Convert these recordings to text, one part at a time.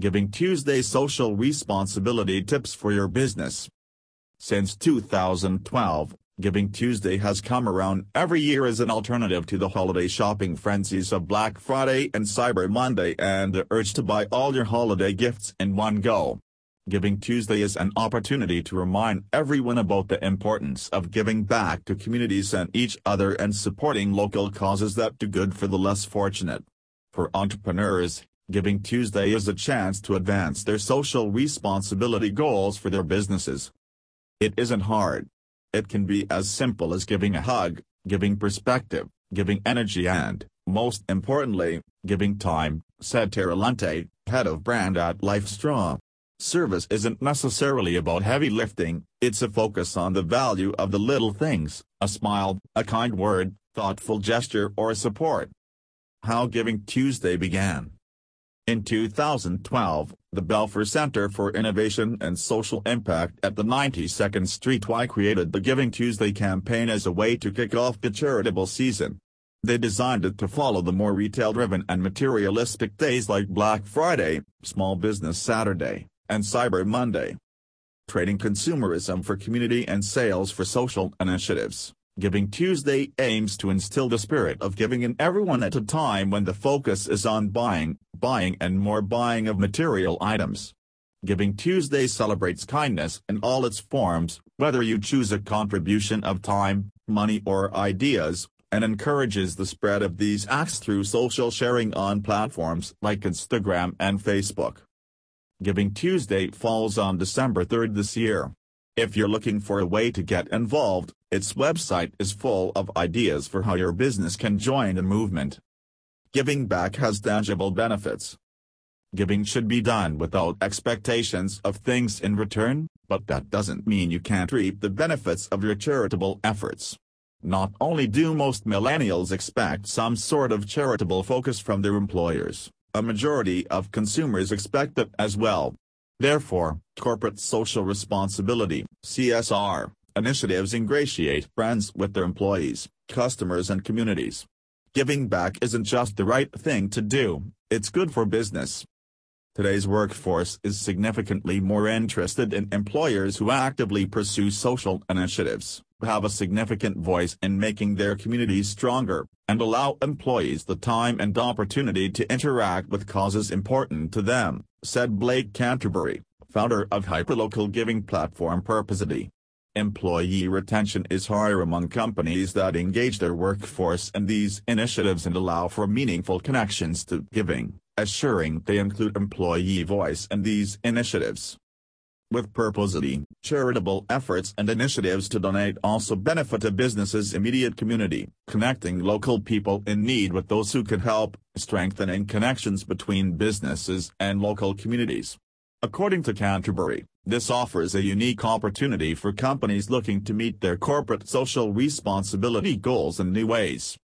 Giving Tuesday Social Responsibility Tips for Your Business. Since 2012, Giving Tuesday has come around every year as an alternative to the holiday shopping frenzies of Black Friday and Cyber Monday and the urge to buy all your holiday gifts in one go. Giving Tuesday is an opportunity to remind everyone about the importance of giving back to communities and each other and supporting local causes that do good for the less fortunate. For entrepreneurs, Giving Tuesday is a chance to advance their social responsibility goals for their businesses. It isn't hard. It can be as simple as giving a hug, giving perspective, giving energy and, most importantly, giving time, said Tara Lunte, head of brand at LifeStraw. Service isn't necessarily about heavy lifting, it's a focus on the value of the little things, a smile, a kind word, thoughtful gesture or support. How Giving Tuesday began. In 2012, the Belfer Center for Innovation and Social Impact at the 92nd Street Y created the Giving Tuesday campaign as a way to kick off the charitable season. They designed it to follow the more retail-driven and materialistic days like Black Friday, Small Business Saturday, and Cyber Monday. Trading consumerism for community and sales for social initiatives. Giving Tuesday aims to instill the spirit of giving in everyone at a time when the focus is on buying, buying and more buying of material items. Giving Tuesday celebrates kindness in all its forms, whether you choose a contribution of time, money or ideas, and encourages the spread of these acts through social sharing on platforms like Instagram and Facebook. Giving Tuesday falls on December 3rd this year. If you're looking for a way to get involved, its website is full of ideas for how your business can join the movement. Giving back has tangible benefits. Giving should be done without expectations of things in return, but that doesn't mean you can't reap the benefits of your charitable efforts. Not only do most millennials expect some sort of charitable focus from their employers, a majority of consumers expect it as well. Therefore, corporate social responsibility CSR, initiatives ingratiate brands with their employees, customers and communities. Giving back isn't just the right thing to do, it's good for business. Today's workforce is significantly more interested in employers who actively pursue social initiatives, have a significant voice in making their communities stronger, and allow employees the time and opportunity to interact with causes important to them, said Blake Canterbury, founder of hyperlocal giving platform Purposity. Employee retention is higher among companies that engage their workforce in these initiatives and allow for meaningful connections to giving, assuring they include employee voice in these initiatives. With Purposity, charitable efforts and initiatives to donate also benefit a business's immediate community, connecting local people in need with those who can help, strengthening connections between businesses and local communities. According to Canterbury, this offers a unique opportunity for companies looking to meet their corporate social responsibility goals in new ways.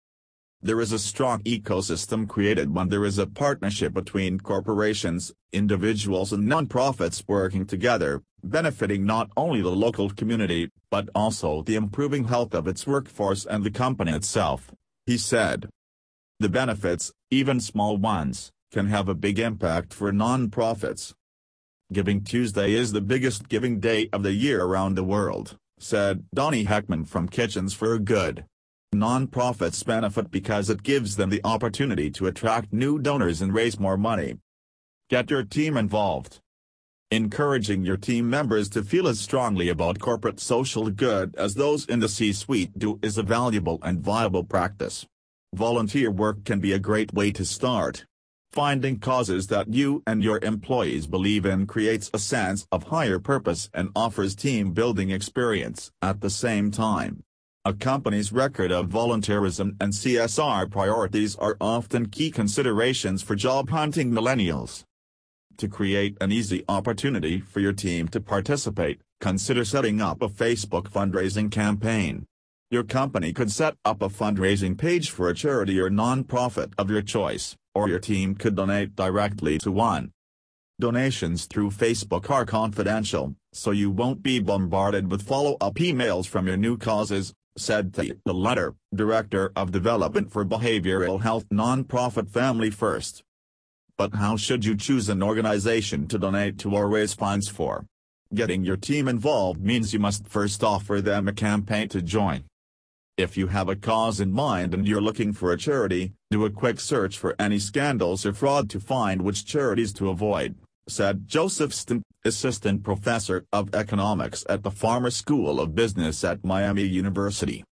There is a strong ecosystem created when there is a partnership between corporations, individuals and nonprofits working together, benefiting not only the local community, but also the improving health of its workforce and the company itself, he said. The benefits, even small ones, can have a big impact for nonprofits. Giving Tuesday is the biggest giving day of the year around the world, said Donnie Heckman from Kitchens for Good. Nonprofits benefit because it gives them the opportunity to attract new donors and raise more money. Get your team involved. Encouraging your team members to feel as strongly about corporate social good as those in the C-suite do is a valuable and viable practice. Volunteer work can be a great way to start. Finding causes that you and your employees believe in creates a sense of higher purpose and offers team building experience at the same time. A company's record of volunteerism and CSR priorities are often key considerations for job hunting millennials. To create an easy opportunity for your team to participate, consider setting up a Facebook fundraising campaign. Your company could set up a fundraising page for a charity or nonprofit of your choice or your team could donate directly to one. Donations through Facebook are confidential, so you won't be bombarded with follow-up emails from your new causes, said the letter, Director of Development for Behavioral Health nonprofit Family First. But how should you choose an organization to donate to or raise funds for? Getting your team involved means you must first offer them a campaign to join. If you have a cause in mind and you're looking for a charity, do a quick search for any scandals or fraud to find which charities to avoid, said Joseph Stent, assistant professor of economics at the Farmer School of Business at Miami University.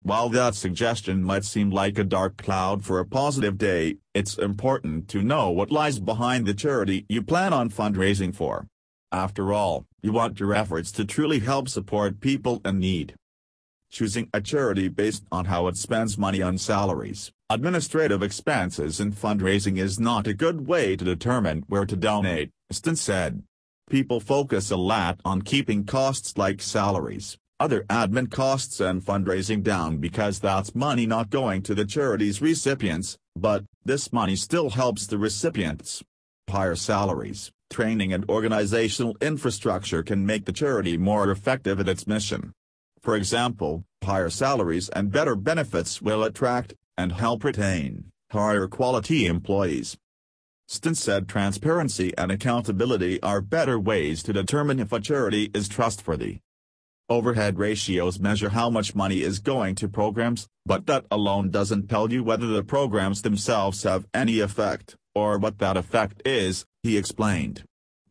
While that suggestion might seem like a dark cloud for a positive day, it's important to know what lies behind the charity you plan on fundraising for. After all, you want your efforts to truly help support people in need. Choosing a charity based on how it spends money on salaries, administrative expenses and fundraising is not a good way to determine where to donate, Stent said. People focus a lot on keeping costs like salaries, other admin costs and fundraising down because that's money not going to the charity's recipients, but, this money still helps the recipients. Higher salaries, training and organizational infrastructure can make the charity more effective at its mission. For example, higher salaries and better benefits will attract, and help retain, higher quality employees. Stent said transparency and accountability are better ways to determine if a charity is trustworthy. Overhead ratios measure how much money is going to programs, but that alone doesn't tell you whether the programs themselves have any effect, or what that effect is, he explained.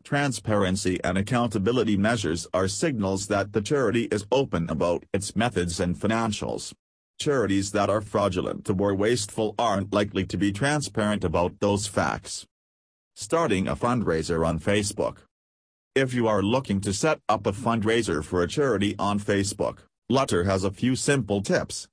Transparency and accountability measures are signals that the charity is open about its methods and financials. Charities that are fraudulent or wasteful aren't likely to be transparent about those facts. Starting a fundraiser on Facebook if you are looking to set up a fundraiser for a charity on Facebook, Lutter has a few simple tips.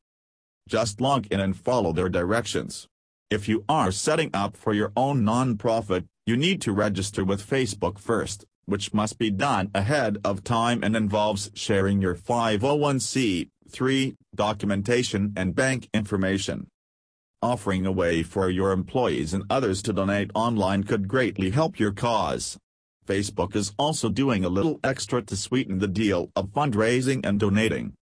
Just log in and follow their directions. If you are setting up for your own nonprofit, you need to register with Facebook first, which must be done ahead of time and involves sharing your 501c3 documentation and bank information. Offering a way for your employees and others to donate online could greatly help your cause. Facebook is also doing a little extra to sweeten the deal of fundraising and donating.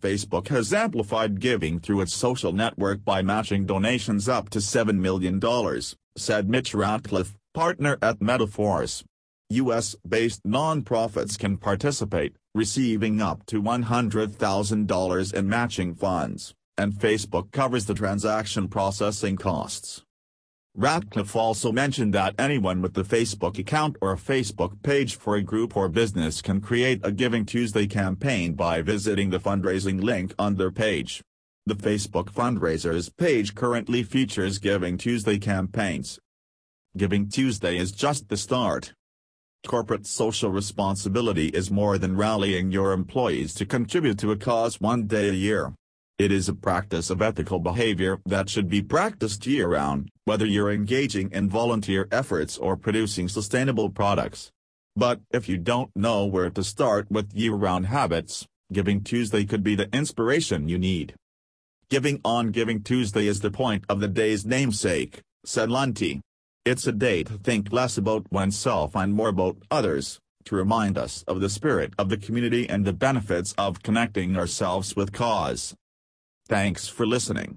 Facebook has amplified giving through its social network by matching donations up to $7 million, said Mitch Ratcliffe, partner at Metaforce. U.S.-based nonprofits can participate, receiving up to $100,000 in matching funds, and Facebook covers the transaction processing costs. Ratcliffe also mentioned that anyone with a Facebook account or a Facebook page for a group or business can create a Giving Tuesday campaign by visiting the fundraising link on their page. The Facebook fundraisers page currently features Giving Tuesday campaigns. Giving Tuesday is just the start. Corporate social responsibility is more than rallying your employees to contribute to a cause one day a year. It is a practice of ethical behavior that should be practiced year-round, whether you're engaging in volunteer efforts or producing sustainable products. But if you don't know where to start with year-round habits, Giving Tuesday could be the inspiration you need. Giving on Giving Tuesday is the point of the day's namesake, said Lunte. It's a day to think less about oneself and more about others, to remind us of the spirit of the community and the benefits of connecting ourselves with cause. Thanks for listening.